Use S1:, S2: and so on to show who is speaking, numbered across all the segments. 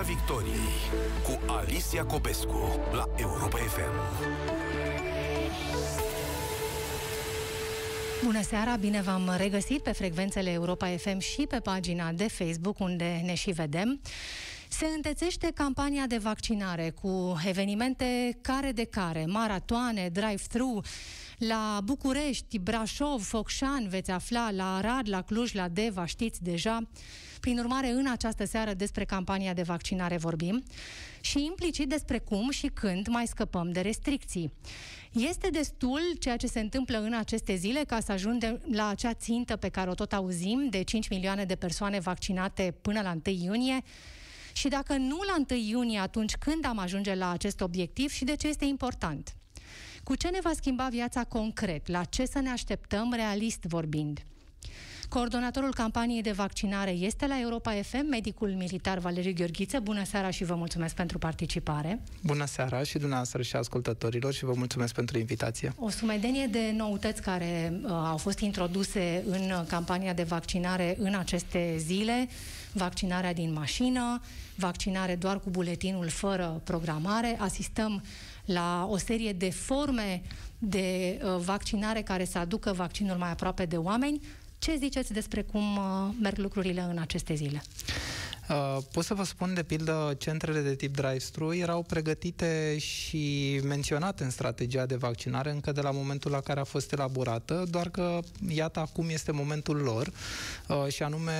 S1: Piața Victoriei cu Alicia Copescu la Europa FM.
S2: Bună seara, bine v-am regăsit pe frecvențele Europa FM și pe pagina de Facebook unde ne și vedem. Se întețește campania de vaccinare cu evenimente care de care, maratoane, drive-thru, la București, Brașov, Focșan veți afla, la Arad, la Cluj, la Deva, știți deja. Prin urmare, în această seară despre campania de vaccinare vorbim și implicit despre cum și când mai scăpăm de restricții. Este destul ceea ce se întâmplă în aceste zile ca să ajungem la acea țintă pe care o tot auzim de 5 milioane de persoane vaccinate până la 1 iunie? Și dacă nu la 1 iunie, atunci când am ajunge la acest obiectiv și de ce este important? Cu ce ne va schimba viața concret? La ce să ne așteptăm realist vorbind? Coordonatorul campaniei de vaccinare este la Europa FM, medicul militar Valeriu Gheorghiță. Bună seara și vă mulțumesc pentru participare.
S3: Bună seara și dumneavoastră și ascultătorilor și vă mulțumesc pentru invitație.
S2: O sumedenie de noutăți care uh, au fost introduse în campania de vaccinare în aceste zile. Vaccinarea din mașină, vaccinare doar cu buletinul fără programare. Asistăm la o serie de forme de uh, vaccinare care să aducă vaccinul mai aproape de oameni. Ce ziceți despre cum uh, merg lucrurile în aceste zile?
S3: Uh, pot să vă spun, de pildă, centrele de tip drive-thru erau pregătite și menționate în strategia de vaccinare încă de la momentul la care a fost elaborată, doar că, iată, acum este momentul lor uh, și anume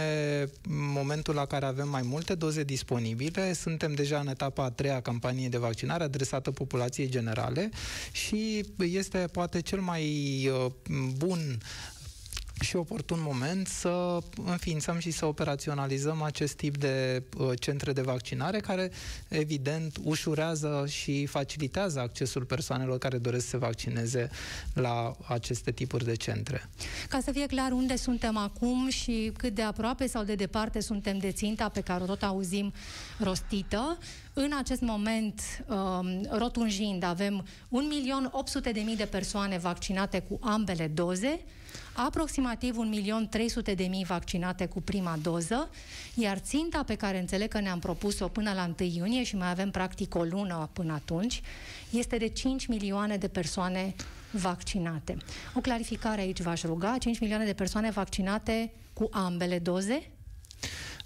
S3: momentul la care avem mai multe doze disponibile. Suntem deja în etapa a treia campanie de vaccinare adresată populației generale și este poate cel mai uh, bun și oportun moment să înființăm și să operaționalizăm acest tip de uh, centre de vaccinare care, evident, ușurează și facilitează accesul persoanelor care doresc să se vaccineze la aceste tipuri de centre.
S2: Ca să fie clar unde suntem acum și cât de aproape sau de departe suntem de ținta pe care o tot auzim rostită, în acest moment, um, rotunjind, avem 1.800.000 de persoane vaccinate cu ambele doze, aproximativ 1.300.000 vaccinate cu prima doză, iar ținta pe care înțeleg că ne-am propus-o până la 1 iunie și mai avem practic o lună până atunci, este de 5 milioane de persoane vaccinate. O clarificare aici v-aș ruga, 5 milioane de persoane vaccinate cu ambele doze,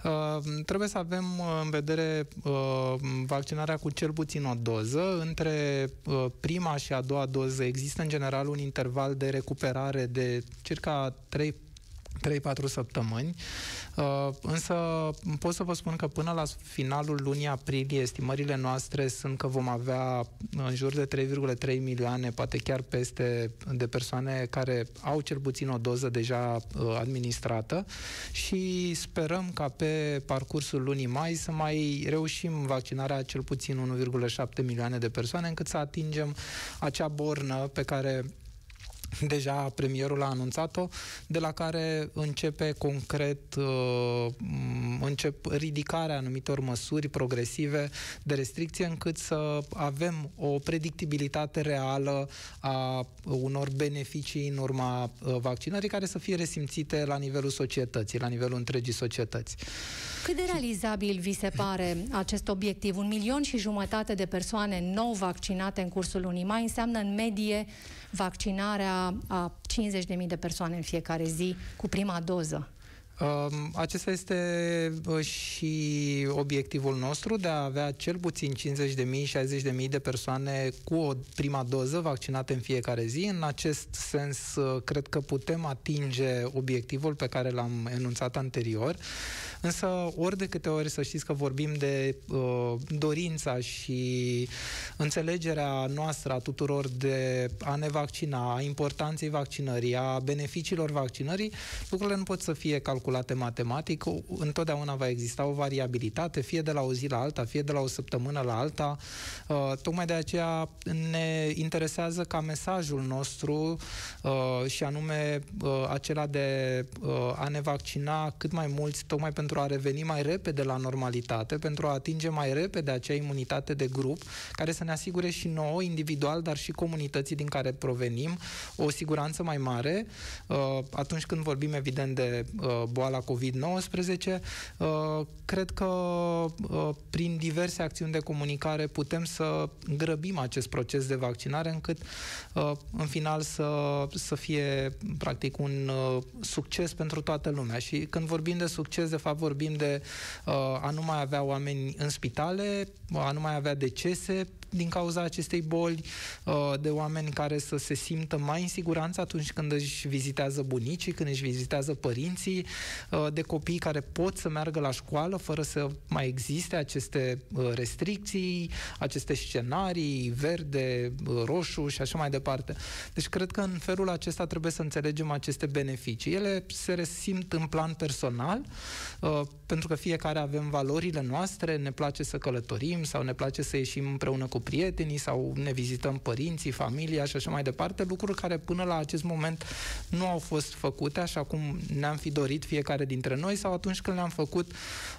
S3: Uh, trebuie să avem uh, în vedere uh, vaccinarea cu cel puțin o doză. Între uh, prima și a doua doză există în general un interval de recuperare de circa 3 3-4 săptămâni, uh, însă pot să vă spun că până la finalul lunii aprilie estimările noastre sunt că vom avea în jur de 3,3 milioane, poate chiar peste, de persoane care au cel puțin o doză deja uh, administrată. Și sperăm ca pe parcursul lunii mai să mai reușim vaccinarea cel puțin 1,7 milioane de persoane încât să atingem acea bornă pe care deja premierul a anunțat-o, de la care începe concret uh, încep ridicarea anumitor măsuri progresive de restricție încât să avem o predictibilitate reală a unor beneficii în urma uh, vaccinării care să fie resimțite la nivelul societății, la nivelul întregii societăți.
S2: Cât de realizabil vi se pare acest obiectiv? Un milion și jumătate de persoane nou vaccinate în cursul lunii mai înseamnă în medie vaccinarea a 50.000 de persoane în fiecare zi cu prima doză.
S3: Um, acesta este uh, și obiectivul nostru de a avea cel puțin 50.000, 60.000 de persoane cu o prima doză vaccinate în fiecare zi. În acest sens, uh, cred că putem atinge obiectivul pe care l-am enunțat anterior. Însă, ori de câte ori să știți că vorbim de uh, dorința și înțelegerea noastră a tuturor de a ne vaccina, a importanței vaccinării, a beneficiilor vaccinării, lucrurile nu pot să fie calculate matematic. Întotdeauna va exista o variabilitate, fie de la o zi la alta, fie de la o săptămână la alta. Uh, tocmai de aceea ne interesează ca mesajul nostru uh, și anume uh, acela de uh, a ne vaccina cât mai mulți, tocmai pentru pentru a reveni mai repede la normalitate, pentru a atinge mai repede acea imunitate de grup, care să ne asigure și nouă, individual, dar și comunității din care provenim, o siguranță mai mare uh, atunci când vorbim, evident, de uh, boala COVID-19. Cred că prin diverse acțiuni de comunicare putem să grăbim acest proces de vaccinare încât în final să, să fie practic un succes pentru toată lumea. Și când vorbim de succes, de fapt vorbim de a nu mai avea oameni în spitale, a nu mai avea decese din cauza acestei boli, uh, de oameni care să se simtă mai în siguranță atunci când își vizitează bunicii, când își vizitează părinții, uh, de copii care pot să meargă la școală fără să mai existe aceste uh, restricții, aceste scenarii verde, roșu și așa mai departe. Deci cred că în felul acesta trebuie să înțelegem aceste beneficii. Ele se resimt în plan personal, pentru că fiecare avem valorile noastre, ne place să călătorim sau ne place să ieșim împreună cu prietenii sau ne vizităm părinții, familia și așa mai departe, lucruri care până la acest moment nu au fost făcute așa cum ne-am fi dorit fiecare dintre noi sau atunci când le-am făcut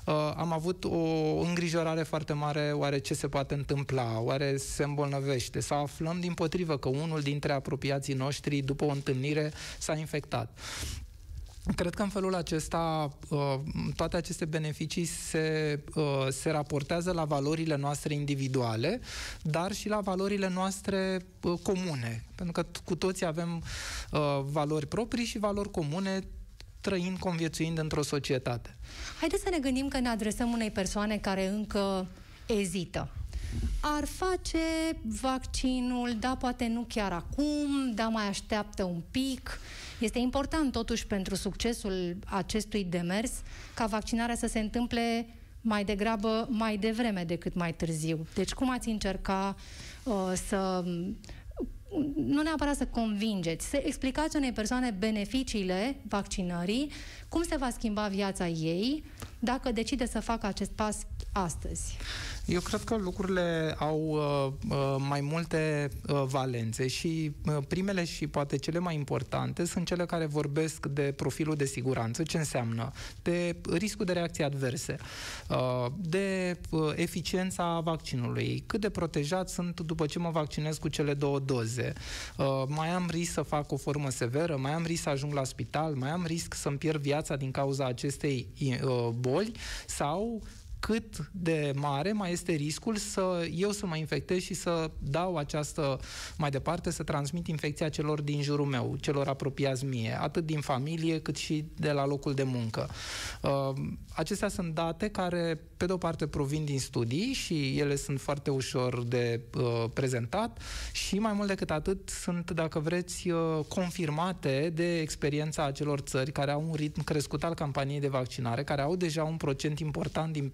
S3: uh, am avut o îngrijorare foarte mare oare ce se poate întâmpla, oare se îmbolnăvește sau aflăm din potrivă că unul dintre apropiații noștri după o întâlnire s-a infectat. Cred că în felul acesta uh, toate aceste beneficii se, uh, se raportează la valorile noastre individuale, dar și la valorile noastre uh, comune. Pentru că cu toții avem valori proprii și valori comune trăind, conviețuind într-o societate.
S2: Haideți să ne gândim că ne adresăm unei persoane care încă ezită. Ar face vaccinul, da, poate nu chiar acum, da, mai așteaptă un pic. Este important totuși pentru succesul acestui demers ca vaccinarea să se întâmple mai degrabă mai devreme decât mai târziu. Deci cum ați încerca uh, să nu neapărat să convingeți, să explicați unei persoane beneficiile vaccinării, cum se va schimba viața ei dacă decide să facă acest pas astăzi?
S3: Eu cred că lucrurile au uh, uh, mai multe uh, valențe și uh, primele și poate cele mai importante sunt cele care vorbesc de profilul de siguranță, ce înseamnă, de riscul de reacții adverse, uh, de uh, eficiența vaccinului, cât de protejat sunt după ce mă vaccinez cu cele două doze, uh, mai am risc să fac o formă severă, mai am risc să ajung la spital, mai am risc să-mi pierd viața din cauza acestei uh, boli sau cât de mare mai este riscul să eu să mă infectez și să dau această mai departe, să transmit infecția celor din jurul meu, celor apropiați mie, atât din familie cât și de la locul de muncă. Uh, acestea sunt date care, pe de-o parte, provin din studii și ele sunt foarte ușor de uh, prezentat și mai mult decât atât sunt, dacă vreți, uh, confirmate de experiența acelor țări care au un ritm crescut al campaniei de vaccinare, care au deja un procent important din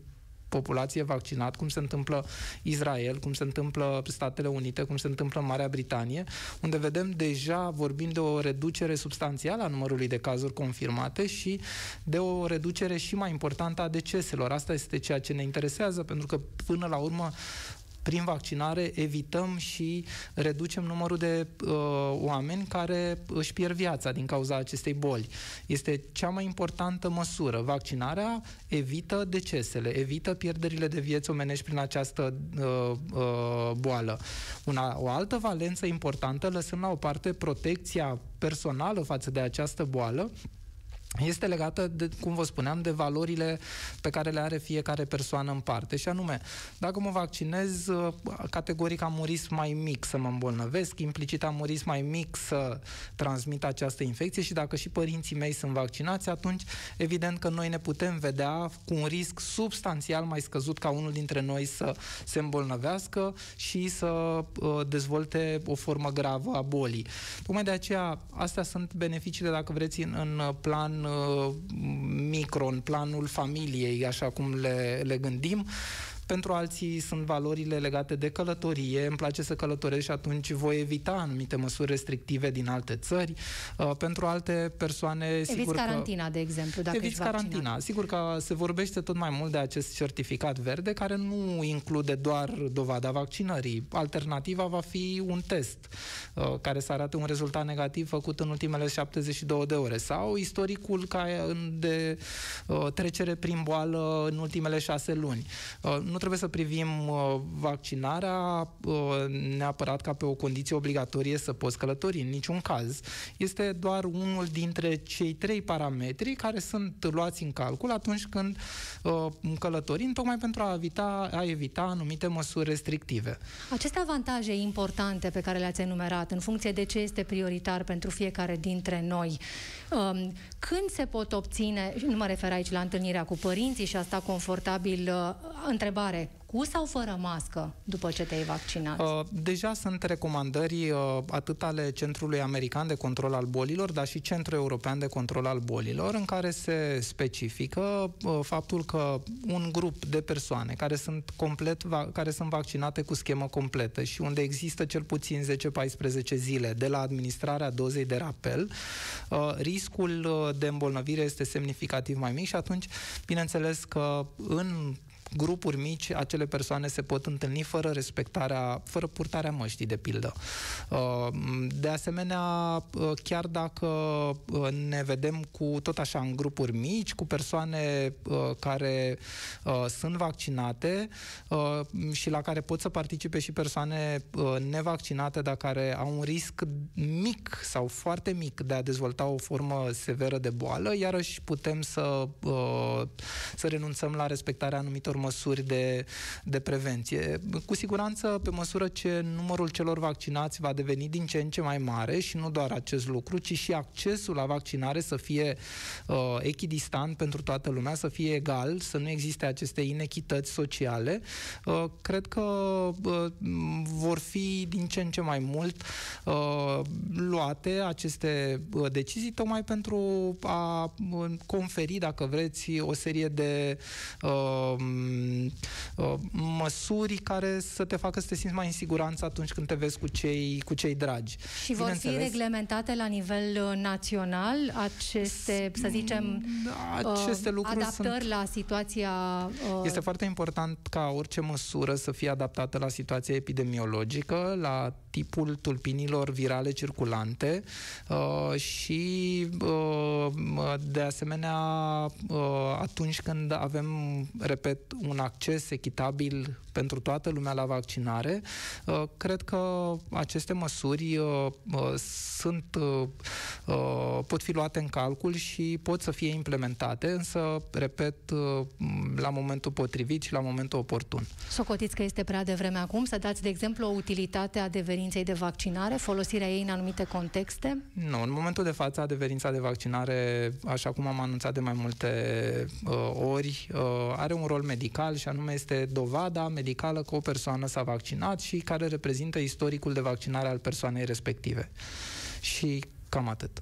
S3: populație vaccinat, cum se întâmplă Israel, cum se întâmplă Statele Unite, cum se întâmplă în Marea Britanie, unde vedem deja, vorbim de o reducere substanțială a numărului de cazuri confirmate și de o reducere și mai importantă a deceselor. Asta este ceea ce ne interesează, pentru că până la urmă prin vaccinare evităm și reducem numărul de uh, oameni care își pierd viața din cauza acestei boli. Este cea mai importantă măsură. Vaccinarea evită decesele, evită pierderile de vieți omenești prin această uh, uh, boală. Una, o altă valență importantă, lăsând la o parte protecția personală față de această boală, este legată, de, cum vă spuneam, de valorile pe care le are fiecare persoană în parte. Și anume, dacă mă vaccinez, uh, categoric am un risc mai mic să mă îmbolnăvesc, implicit am un risc mai mic să transmit această infecție și dacă și părinții mei sunt vaccinați, atunci evident că noi ne putem vedea cu un risc substanțial mai scăzut ca unul dintre noi să se îmbolnăvească și să uh, dezvolte o formă gravă a bolii. Tocmai de aceea, astea sunt beneficiile, dacă vreți, în, în plan uh, micro, în planul familiei, așa cum le, le gândim. Pentru alții sunt valorile legate de călătorie, îmi place să călătoresc și atunci voi evita anumite măsuri restrictive din alte țări. Uh, pentru alte persoane,
S2: Eviți
S3: sigur
S2: carantina,
S3: că...
S2: de exemplu, dacă
S3: Eviți carantina. Sigur că se vorbește tot mai mult de acest certificat verde, care nu include doar dovada vaccinării. Alternativa va fi un test uh, care să arate un rezultat negativ făcut în ultimele 72 de ore sau istoricul ca de uh, trecere prin boală în ultimele șase luni. Uh, nu trebuie să privim vaccinarea neapărat ca pe o condiție obligatorie să poți călători, în niciun caz. Este doar unul dintre cei trei parametri care sunt luați în calcul atunci când călătorim, tocmai pentru a evita, a evita anumite măsuri restrictive.
S2: Aceste avantaje importante pe care le-ați enumerat, în funcție de ce este prioritar pentru fiecare dintre noi, um, când se pot obține, nu mă refer aici la întâlnirea cu părinții și asta confortabil, uh, întrebare, cu sau fără mască după ce te-ai vaccinat? Uh,
S3: deja sunt recomandări uh, atât ale Centrului American de Control al Bolilor, dar și Centrul European de Control al Bolilor, în care se specifică uh, faptul că un grup de persoane care sunt complet va- care sunt vaccinate cu schemă completă și unde există cel puțin 10-14 zile de la administrarea dozei de rapel, uh, riscul uh, de îmbolnăvire este semnificativ mai mic și atunci, bineînțeles că în grupuri mici, acele persoane se pot întâlni fără respectarea, fără purtarea măștii, de pildă. Uh, de asemenea, uh, chiar dacă uh, ne vedem cu tot așa în grupuri mici, cu persoane care sunt vaccinate și la care pot să participe și persoane nevaccinate, dar care au un risc mic sau foarte mic de a dezvolta o formă severă de boală, iarăși putem să, să renunțăm la respectarea anumitor măsuri de, de prevenție. Cu siguranță, pe măsură ce numărul celor vaccinați va deveni din ce în ce mai mare și nu doar acest lucru, ci și accesul la vaccinare să fie uh, echidistant pentru toată lumea, să fie egal, să nu existe aceste inechități sociale, uh, cred că uh, vor fi din ce în ce mai mult uh, luate aceste uh, decizii tocmai pentru a uh, conferi, dacă vreți, o serie de uh, uh, măsuri care să te facă să te simți mai în siguranță atunci când te vezi cu cei, cu cei dragi.
S2: Și vor fi reglementate la nivel uh, național aceste, să zicem, aceste uh, lucruri adaptări sunt... la situația...
S3: Uh... Este foarte important ca orice măsură să fie adaptată la situația epidemiologică, la tipul tulpinilor virale circulante uh, și uh, de asemenea uh, atunci când avem, repet, un acces echitabil pentru toată lumea la vaccinare, uh, cred că aceste măsuri uh, uh, sunt, pot fi luate în calcul și pot să fie implementate, însă, repet, la momentul potrivit și la momentul oportun.
S2: Socotiți că este prea devreme acum să dați, de exemplu, o utilitate a adeverinței de vaccinare, folosirea ei în anumite contexte?
S3: Nu, în momentul de față, adeverința de vaccinare, așa cum am anunțat de mai multe uh, ori, uh, are un rol medical și anume este dovada medicală că o persoană s-a vaccinat și care reprezintă istoricul de vaccinare al persoanei respective. Și cam atât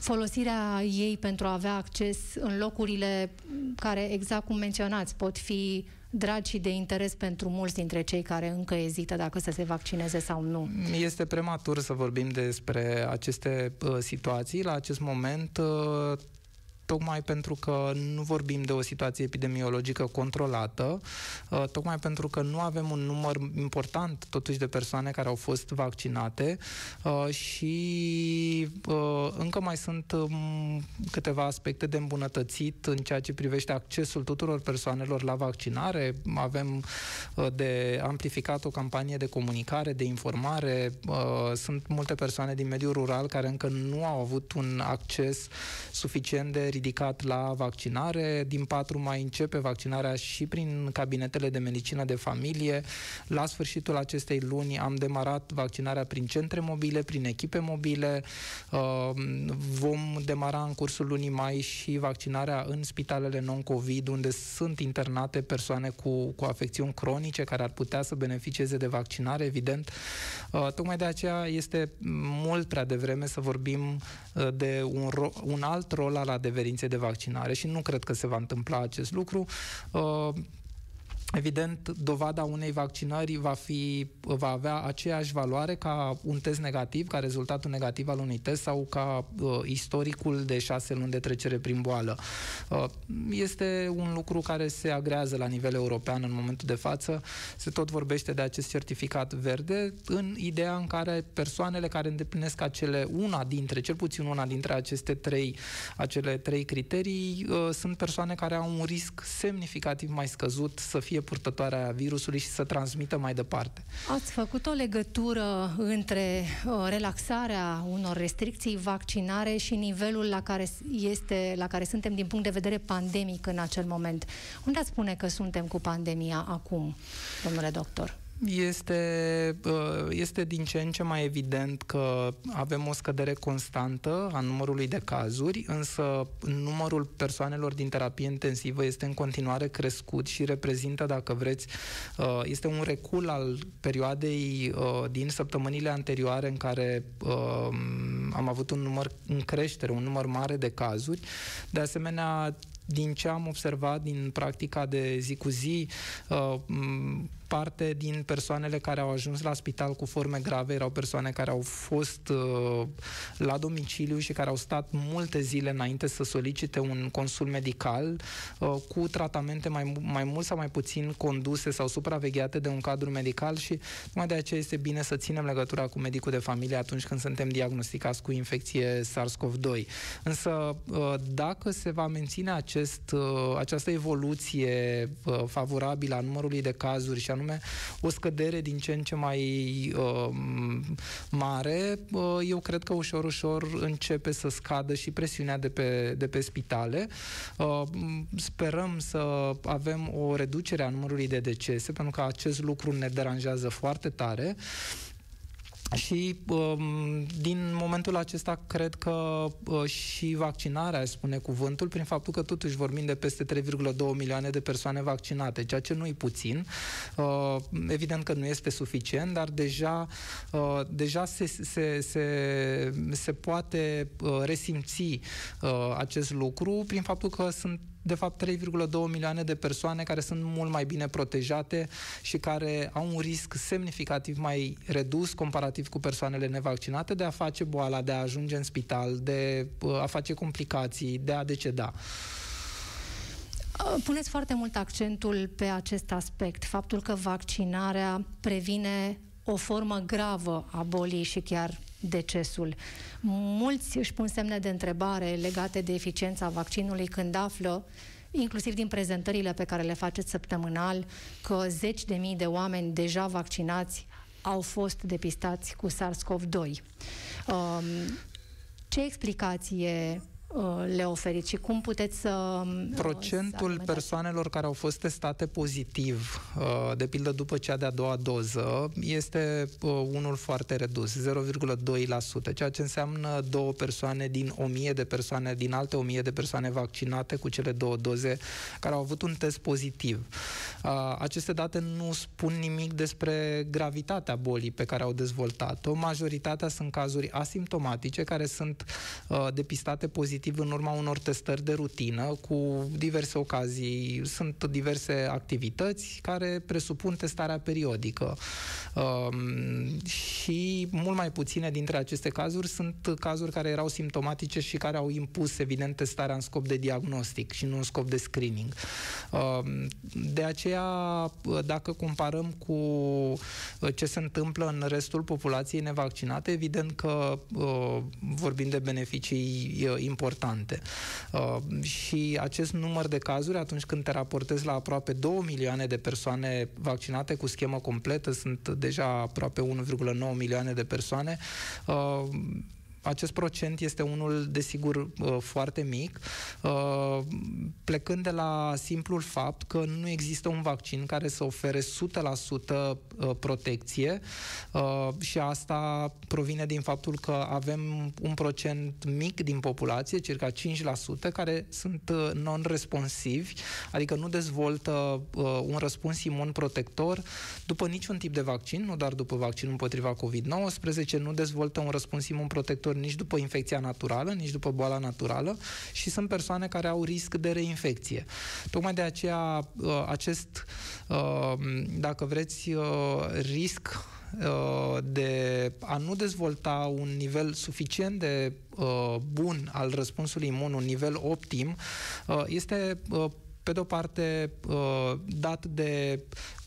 S2: folosirea ei pentru a avea acces în locurile care, exact cum menționați, pot fi dragi și de interes pentru mulți dintre cei care încă ezită dacă să se vaccineze sau nu.
S3: Este prematur să vorbim despre aceste uh, situații. La acest moment uh, tocmai pentru că nu vorbim de o situație epidemiologică controlată, uh, tocmai pentru că nu avem un număr important totuși de persoane care au fost vaccinate uh, și uh, încă mai sunt um, câteva aspecte de îmbunătățit în ceea ce privește accesul tuturor persoanelor la vaccinare. Avem de amplificat o campanie de comunicare, de informare. Sunt multe persoane din mediul rural care încă nu au avut un acces suficient de ridicat la vaccinare. Din 4 mai începe vaccinarea și prin cabinetele de medicină de familie. La sfârșitul acestei luni am demarat vaccinarea prin centre mobile, prin echipe mobile. Uh, vom demara în cursul lunii mai și vaccinarea în spitalele non-COVID, unde sunt internate persoane cu, cu afecțiuni cronice care ar putea să beneficieze de vaccinare, evident. Uh, tocmai de aceea este mult prea devreme să vorbim uh, de un, ro- un alt rol al adeverinței cerințe de vaccinare și nu cred că se va întâmpla acest lucru. Uh, Evident, dovada unei vaccinări va, fi, va avea aceeași valoare ca un test negativ, ca rezultatul negativ al unui test sau ca uh, istoricul de șase luni de trecere prin boală. Uh, este un lucru care se agrează la nivel european în momentul de față. Se tot vorbește de acest certificat verde în ideea în care persoanele care îndeplinesc acele una dintre, cel puțin una dintre aceste trei, acele trei criterii, uh, sunt persoane care au un risc semnificativ mai scăzut să fie fie purtătoare a virusului și să transmită mai departe.
S2: Ați făcut o legătură între uh, relaxarea unor restricții vaccinare și nivelul la care, este, la care suntem din punct de vedere pandemic în acel moment. Unde ați spune că suntem cu pandemia acum, domnule doctor?
S3: Este, uh, este din ce în ce mai evident că avem o scădere constantă a numărului de cazuri, însă numărul persoanelor din terapie intensivă este în continuare crescut și reprezintă, dacă vreți, uh, este un recul al perioadei uh, din săptămânile anterioare în care am avut un număr în creștere, un număr mare de cazuri. De asemenea, din ce am observat din practica de zi cu zi, parte din persoanele care au ajuns la spital cu forme grave erau persoane care au fost uh, la domiciliu și care au stat multe zile înainte să solicite un consul medical uh, cu tratamente mai, mai mult sau mai puțin conduse sau supravegheate de un cadru medical și mai de aceea este bine să ținem legătura cu medicul de familie atunci când suntem diagnosticați cu infecție SARS-CoV-2. Însă uh, dacă se va menține acest, uh, această evoluție uh, favorabilă a numărului de cazuri și a anume o scădere din ce în ce mai uh, mare, uh, eu cred că ușor, ușor începe să scadă și presiunea de pe, de pe spitale. Uh, sperăm să avem o reducere a numărului de decese, pentru că acest lucru ne deranjează foarte tare. Și um, din momentul acesta cred că uh, și vaccinarea, spune cuvântul, prin faptul că totuși vorbim de peste 3,2 milioane de persoane vaccinate, ceea ce nu e puțin. Uh, evident că nu este suficient, dar deja, uh, deja se, se, se, se poate uh, resimți uh, acest lucru prin faptul că sunt de fapt 3,2 milioane de persoane care sunt mult mai bine protejate și care au un risc semnificativ mai redus comparativ cu persoanele nevaccinate de a face boala, de a ajunge în spital, de uh, a face complicații, de a deceda.
S2: Uh, puneți foarte mult accentul pe acest aspect, faptul că vaccinarea previne o formă gravă a bolii și chiar decesul. Mulți își pun semne de întrebare legate de eficiența vaccinului când află inclusiv din prezentările pe care le faceți săptămânal, că zeci de mii de oameni deja vaccinați au fost depistați cu SARS-CoV-2. Um, ce explicație Uh, le oferiți și cum puteți să...
S3: Uh, Procentul să persoanelor care au fost testate pozitiv, uh, de pildă după cea de-a doua doză, este unul foarte redus, 0,2%, ceea ce înseamnă două persoane din 1000 de persoane, din alte 1000 de persoane vaccinate cu cele două doze, care au avut un test pozitiv. Aceste date nu spun nimic despre gravitatea bolii pe care au dezvoltat-o. Majoritatea sunt cazuri asimptomatice care sunt depistate pozitiv pozitiv în urma unor testări de rutină cu diverse ocazii. Sunt diverse activități care presupun testarea periodică. Um, și mult mai puține dintre aceste cazuri sunt cazuri care erau simptomatice și care au impus, evident, testarea în scop de diagnostic și nu în scop de screening. Um, de aceea, dacă comparăm cu ce se întâmplă în restul populației nevaccinate, evident că uh, vorbim de beneficii uh, importante importante. Uh, și acest număr de cazuri, atunci când te raportezi la aproape 2 milioane de persoane vaccinate cu schemă completă, sunt deja aproape 1,9 milioane de persoane, uh, acest procent este unul, desigur, uh, foarte mic, uh, plecând de la simplul fapt că nu există un vaccin care să ofere 100% uh, protecție și asta provine din faptul că avem un procent mic din populație, circa 5%, care sunt non-responsivi, adică nu dezvoltă un răspuns imun protector după niciun tip de vaccin, nu doar după vaccinul împotriva COVID-19, nu dezvoltă un răspuns imun protector doctor nici după infecția naturală, nici după boala naturală și sunt persoane care au risc de reinfecție. Tocmai de aceea uh, acest, uh, dacă vreți, uh, risc de a nu dezvolta un nivel suficient de bun al răspunsului imun, un nivel optim, este pe de-o parte, uh, dat de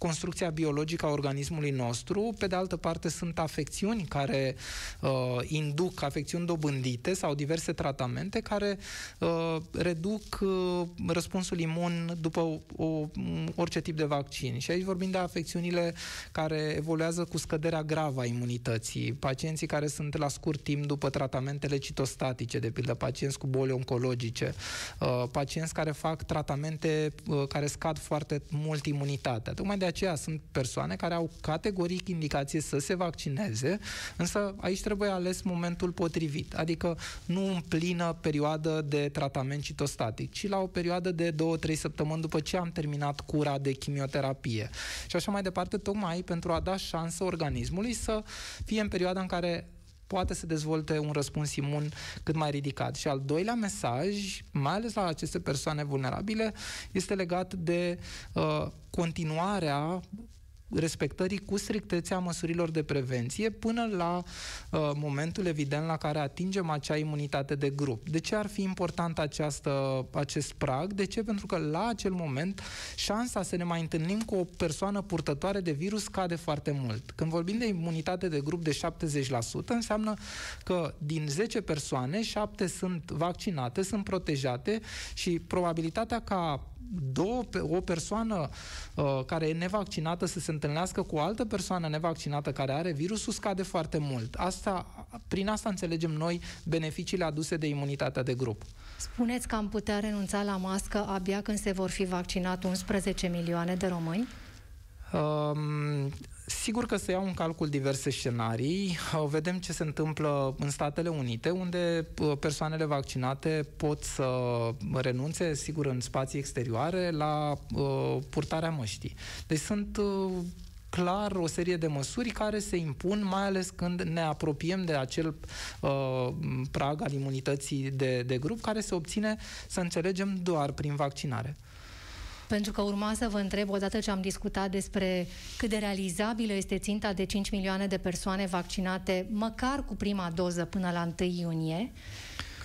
S3: construcția biologică a organismului nostru, pe de altă parte sunt afecțiuni care uh, induc, afecțiuni dobândite sau diverse tratamente care uh, reduc uh, răspunsul imun după o, o, orice tip de vaccin. Și aici vorbim de afecțiunile care evoluează cu scăderea gravă a imunității, pacienții care sunt la scurt timp după tratamentele citostatice, de pildă pacienți cu boli oncologice, uh, pacienți care fac tratamente uh, care scad foarte mult imunitatea. Tocmai de aceea sunt persoane care au categoric indicație să se vaccineze, însă aici trebuie ales momentul potrivit, adică nu în plină perioadă de tratament citostatic, ci la o perioadă de 2-3 săptămâni după ce am terminat cura de chimioterapie. Și așa mai departe, tocmai pentru a da șansă organismului să fie în perioada în care poate să dezvolte un răspuns imun cât mai ridicat. Și al doilea mesaj, mai ales la aceste persoane vulnerabile, este legat de uh, continuarea respectării cu strictețea măsurilor de prevenție până la uh, momentul evident la care atingem acea imunitate de grup. De ce ar fi important această, acest prag? De ce? Pentru că la acel moment șansa să ne mai întâlnim cu o persoană purtătoare de virus scade foarte mult. Când vorbim de imunitate de grup de 70%, înseamnă că din 10 persoane, 7 sunt vaccinate, sunt protejate și probabilitatea ca două, o persoană uh, care e nevaccinată să se întâlnească cu o altă persoană nevaccinată care are virusul scade foarte mult. Asta, prin asta înțelegem noi beneficiile aduse de imunitatea de grup.
S2: Spuneți că am putea renunța la mască abia când se vor fi vaccinat 11 milioane de români?
S3: Um, Sigur că se iau în calcul diverse scenarii. Vedem ce se întâmplă în Statele Unite, unde uh, persoanele vaccinate pot să renunțe, sigur, în spații exterioare, la uh, purtarea măștii. Deci sunt uh, clar o serie de măsuri care se impun, mai ales când ne apropiem de acel uh, prag al imunității de, de grup, care se obține, să înțelegem, doar prin vaccinare.
S2: Pentru că urma să vă întreb, odată ce am discutat despre cât de realizabilă este ținta de 5 milioane de persoane vaccinate, măcar cu prima doză până la 1 iunie,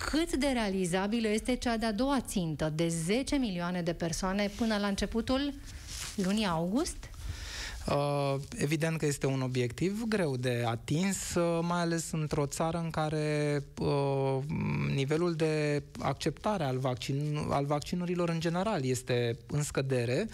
S2: cât de realizabilă este cea de-a doua țintă de 10 milioane de persoane până la începutul lunii august?
S3: Uh, evident că este un obiectiv greu de atins, uh, mai ales într-o țară în care uh, nivelul de acceptare al, vaccin, al vaccinurilor în general este în scădere.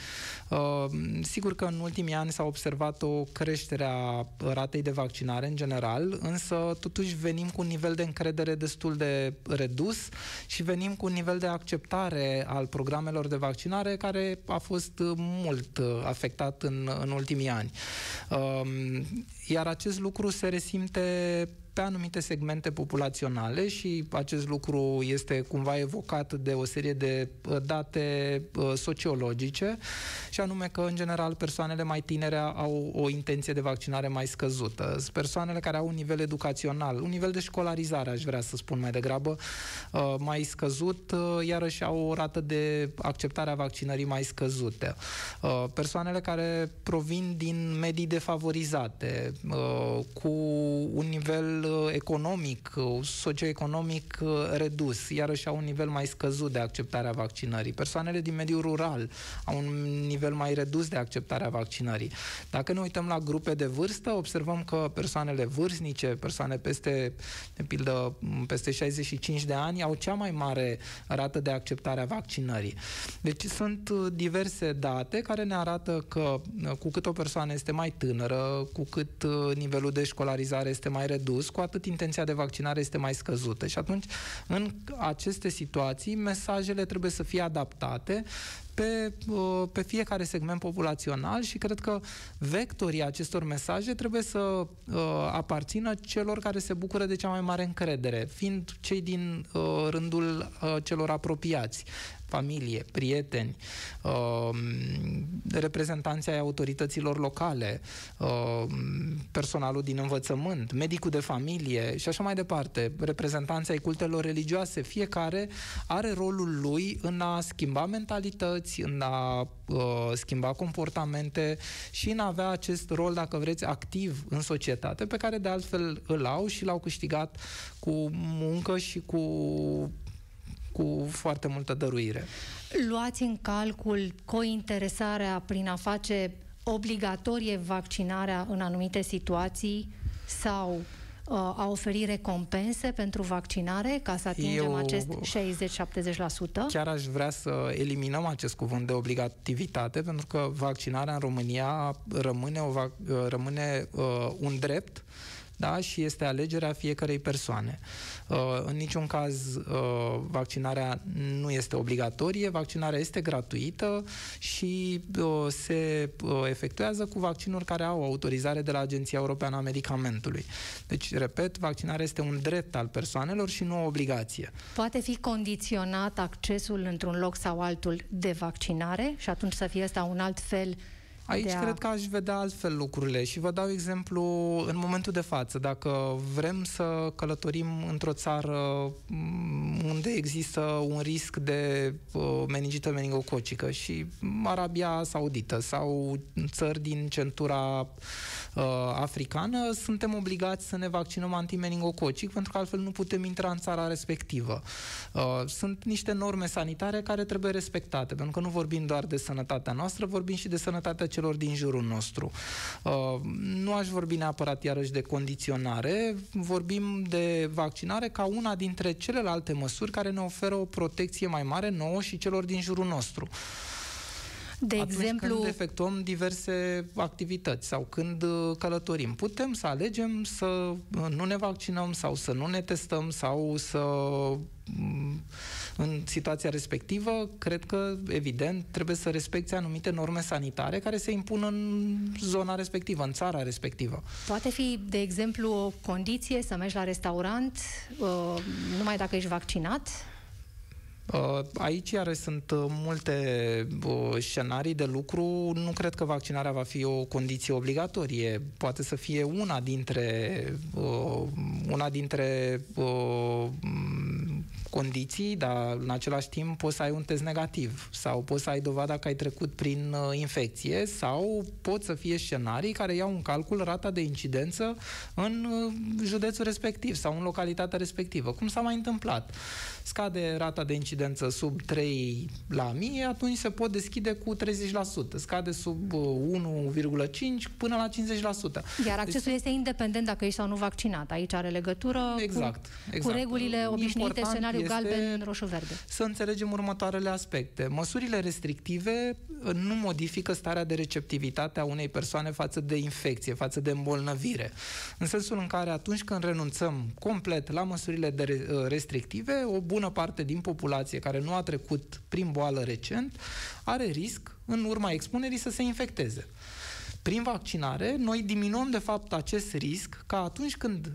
S3: Sigur că în ultimii ani s-a observat o creștere a ratei de vaccinare în general, însă totuși venim cu un nivel de încredere destul de redus și venim cu un nivel de acceptare al programelor de vaccinare care a fost mult afectat în, în ultimii ultimii ani. Um, iar acest lucru se resimte pe anumite segmente populaționale și acest lucru este cumva evocat de o serie de uh, date uh, sociologice și anume că, în general, persoanele mai tinere au o intenție de vaccinare mai scăzută. Persoanele care au un nivel educațional, un nivel de școlarizare, aș vrea să spun mai degrabă, uh, mai scăzut, iarăși au o rată de acceptare a vaccinării mai scăzute. Persoanele care provin din medii defavorizate, cu un nivel Uh, economic, uh, socioeconomic uh, redus, iarăși au un nivel mai scăzut de acceptare a vaccinării. Persoanele din mediul rural au un nivel mai redus de acceptare a vaccinării. Dacă ne uităm la grupe de vârstă, observăm că persoanele vârstnice, persoane peste, de pildă, peste 65 de ani, au cea mai mare rată de acceptare a vaccinării. Deci sunt diverse date care ne arată că cu cât o persoană este mai tânără, cu cât nivelul de școlarizare este mai redus, cu atât intenția de vaccinare este mai scăzută. Și atunci, în aceste situații, mesajele trebuie să fie adaptate pe, uh, pe fiecare segment populațional și cred că vectorii acestor mesaje trebuie să uh, aparțină celor care se bucură de cea mai mare încredere, fiind cei din uh, rândul uh, celor apropiați familie, prieteni, uh, reprezentanții ai autorităților locale, uh, personalul din învățământ, medicul de familie și așa mai departe, reprezentanții ai cultelor religioase, fiecare are rolul lui în a schimba mentalități, în a uh, schimba comportamente și în a avea acest rol, dacă vreți, activ în societate, pe care de altfel îl au și l-au câștigat cu muncă și cu cu foarte multă dăruire.
S2: Luați în calcul cointeresarea prin a face obligatorie vaccinarea în anumite situații sau uh, a oferi recompense pentru vaccinare ca să atingem Eu acest 60-70%?
S3: Chiar aș vrea să eliminăm acest cuvânt de obligativitate, pentru că vaccinarea în România rămâne, o, rămâne uh, un drept da? și este alegerea fiecarei persoane. Uh, în niciun caz uh, vaccinarea nu este obligatorie, vaccinarea este gratuită și uh, se efectuează cu vaccinuri care au autorizare de la Agenția Europeană a Medicamentului. Deci, repet, vaccinarea este un drept al persoanelor și nu o obligație.
S2: Poate fi condiționat accesul într-un loc sau altul de vaccinare și atunci să fie ăsta un alt fel
S3: Aici a... cred că aș vedea altfel lucrurile și vă dau exemplu în momentul de față. Dacă vrem să călătorim într-o țară mm, unde există un risc de uh, meningită meningococică și Arabia Saudită sau țări din centura uh, africană, suntem obligați să ne vaccinăm antimeningococic pentru că altfel nu putem intra în țara respectivă. Uh, sunt niște norme sanitare care trebuie respectate, pentru că nu vorbim doar de sănătatea noastră, vorbim și de sănătatea celor din jurul nostru. Uh, nu aș vorbi neapărat iarăși de condiționare, vorbim de vaccinare ca una dintre celelalte măsuri care ne oferă o protecție mai mare nouă și celor din jurul nostru.
S2: De
S3: Atunci
S2: exemplu...
S3: când efectuăm diverse activități sau când uh, călătorim, putem să alegem să uh, nu ne vaccinăm sau să nu ne testăm sau să mm, în situația respectivă, cred că, evident, trebuie să respecte anumite norme sanitare care se impun în zona respectivă, în țara respectivă.
S2: Poate fi, de exemplu, o condiție să mergi la restaurant uh, numai dacă ești vaccinat?
S3: Uh, aici iar sunt uh, multe uh, scenarii de lucru. Nu cred că vaccinarea va fi o condiție obligatorie. Poate să fie una dintre una dintre condiții, dar în același timp poți să ai un test negativ sau poți să ai dovada că ai trecut prin infecție sau pot să fie scenarii care iau în calcul rata de incidență în județul respectiv sau în localitatea respectivă, cum s-a mai întâmplat. Scade rata de incidență sub 3 la mie, atunci se pot deschide cu 30%. Scade sub 1,5 uh, până la 50%.
S2: Iar accesul deci, este independent dacă ești sau nu vaccinat. Aici are legătură
S3: exact,
S2: cu,
S3: exact.
S2: cu regulile obișnuite, scenariu galben, roșu-verde.
S3: Să înțelegem următoarele aspecte. Măsurile restrictive uh, nu modifică starea de receptivitate a unei persoane față de infecție, față de îmbolnăvire. În sensul în care atunci când renunțăm complet la măsurile de uh, restrictive, o bună parte din populație care nu a trecut prin boală recent are risc, în urma expunerii, să se infecteze. Prin vaccinare, noi diminuăm, de fapt, acest risc ca atunci când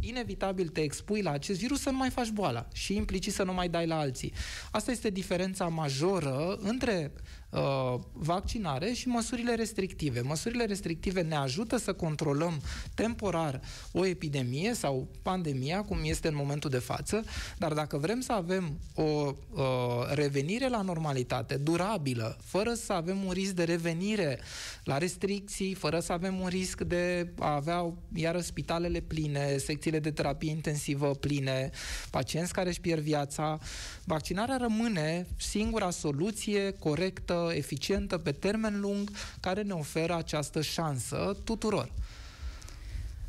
S3: inevitabil te expui la acest virus să nu mai faci boala și implicit să nu mai dai la alții. Asta este diferența majoră între uh, vaccinare și măsurile restrictive. Măsurile restrictive ne ajută să controlăm temporar o epidemie sau pandemia, cum este în momentul de față, dar dacă vrem să avem o uh, revenire la normalitate durabilă, fără să avem un risc de revenire la restricții, fără să avem un risc de a avea iară spitalele pline, secțiile de terapie intensivă pline, pacienți care își pierd viața, vaccinarea rămâne singura soluție corectă eficientă, pe termen lung, care ne oferă această șansă tuturor.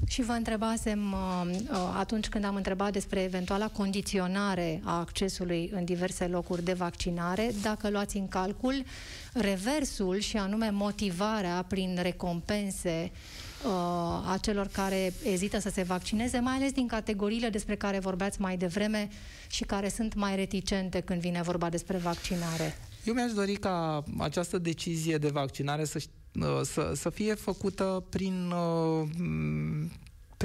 S2: Și vă întrebasem uh, uh, atunci când am întrebat despre eventuala condiționare a accesului în diverse locuri de vaccinare, dacă luați în calcul reversul și anume motivarea prin recompense uh, a celor care ezită să se vaccineze, mai ales din categoriile despre care vorbeați mai devreme și care sunt mai reticente când vine vorba despre vaccinare.
S3: Eu mi-aș dori ca această decizie de vaccinare să, uh, să, să fie făcută prin uh,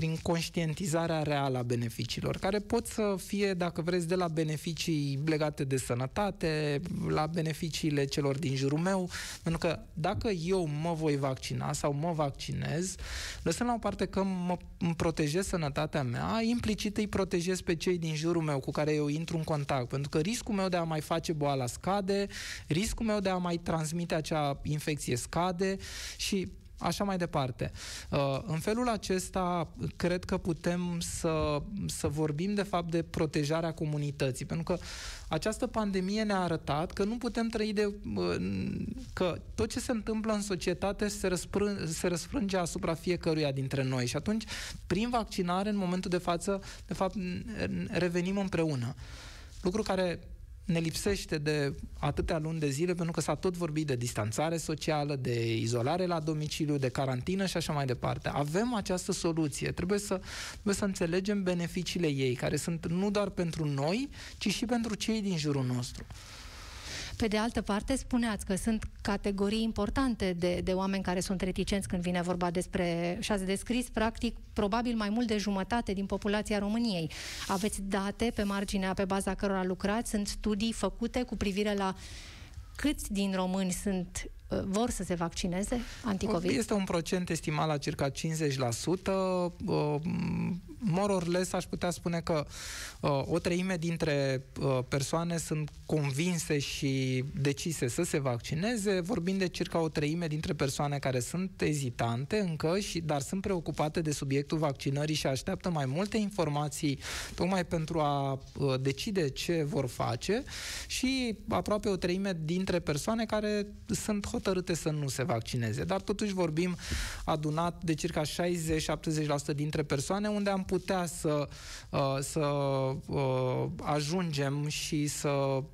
S3: prin conștientizarea reală a beneficiilor, care pot să fie, dacă vreți, de la beneficii legate de sănătate, la beneficiile celor din jurul meu, pentru că dacă eu mă voi vaccina sau mă vaccinez, lăsând la o parte că mă îmi protejez sănătatea mea, implicit îi protejez pe cei din jurul meu cu care eu intru în contact, pentru că riscul meu de a mai face boala scade, riscul meu de a mai transmite acea infecție scade și așa mai departe. Uh, în felul acesta, cred că putem să, să vorbim, de fapt, de protejarea comunității, pentru că această pandemie ne-a arătat că nu putem trăi de... Uh, că tot ce se întâmplă în societate se, răsprân, se răsfrânge asupra fiecăruia dintre noi și atunci, prin vaccinare, în momentul de față, de fapt, revenim împreună. Lucru care ne lipsește de atâtea luni de zile, pentru că s-a tot vorbit de distanțare socială, de izolare la domiciliu, de carantină și așa mai departe. Avem această soluție. Trebuie să, trebuie să înțelegem beneficiile ei, care sunt nu doar pentru noi, ci și pentru cei din jurul nostru.
S2: Pe de altă parte, spuneați că sunt categorii importante de, de oameni care sunt reticenți când vine vorba despre, și ați descris, practic, probabil mai mult de jumătate din populația României. Aveți date pe marginea, pe baza cărora lucrați? Sunt studii făcute cu privire la câți din români sunt Uh, vor să se vaccineze anticovid?
S3: Este un procent estimat la circa 50%. Uh, more or less aș putea spune că uh, o treime dintre persoane sunt convinse și decise să se vaccineze, vorbind de circa o treime dintre persoane care sunt ezitante încă, și, dar sunt preocupate de subiectul vaccinării și așteaptă mai multe informații tocmai pentru a decide ce vor face și aproape o treime dintre persoane care sunt hotărâte să nu se vaccineze. Dar totuși vorbim adunat de circa 60-70% dintre persoane unde am putea să, uh, să uh, ajungem și să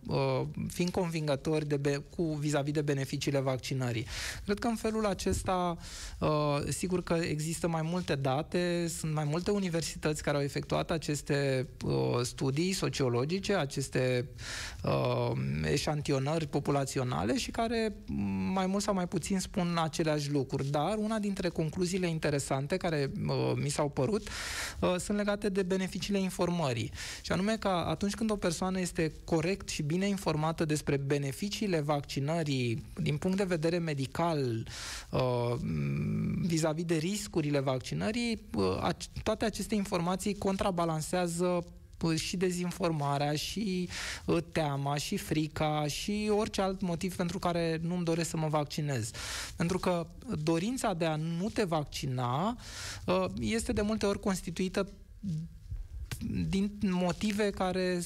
S3: uh, fim convingători de be- cu vis-a-vis de beneficiile vaccinării. Cred că în felul acesta, sigur că există mai multe date, sunt mai multe universități care au efectuat aceste studii sociologice, aceste eșantionări populaționale și care mai mult sau mai puțin spun aceleași lucruri, dar una dintre concluziile interesante care uh, mi s-au părut uh, sunt legate de beneficiile informării. Și anume că atunci când o persoană este corect și bine informată despre beneficiile vaccinării din punct de vedere medical, uh, vis-a-vis de riscurile vaccinării, uh, toate aceste informații contrabalansează și dezinformarea, și uh, teama, și frica, și orice alt motiv pentru care nu-mi doresc să mă vaccinez. Pentru că dorința de a nu te vaccina uh, este de multe ori constituită din motive care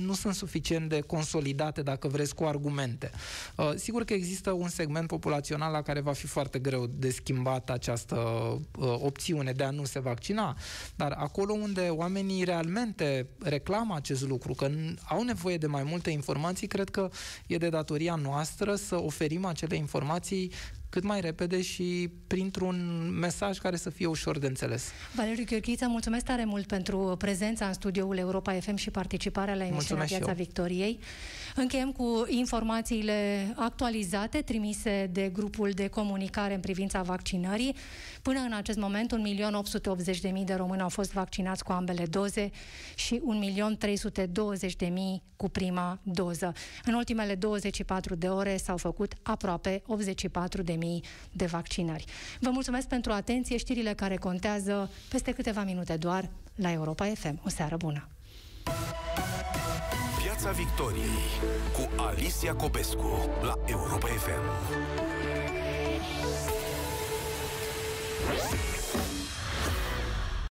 S3: nu sunt suficient de consolidate, dacă vreți, cu argumente. Uh, sigur că există un segment populațional la care va fi foarte greu de schimbat această uh, opțiune de a nu se vaccina, dar acolo unde oamenii realmente reclamă acest lucru, că au nevoie de mai multe informații, cred că e de datoria noastră să oferim acele informații cât mai repede și printr-un mesaj care să fie ușor de înțeles.
S2: Valeriu Gheorghiță, mulțumesc tare mult pentru prezența în studioul Europa FM și participarea la emisiunea Piața Victoriei. Încheiem cu informațiile actualizate trimise de grupul de comunicare în privința vaccinării. Până în acest moment, 1.880.000 de români au fost vaccinați cu ambele doze și 1.320.000 cu prima doză. În ultimele 24 de ore s-au făcut aproape 84.000 de vaccinări. Vă mulțumesc pentru atenție, știrile care contează peste câteva minute doar la Europa FM. O seară bună!
S1: Piața Victoriei cu Alicia Copescu la Europa FM.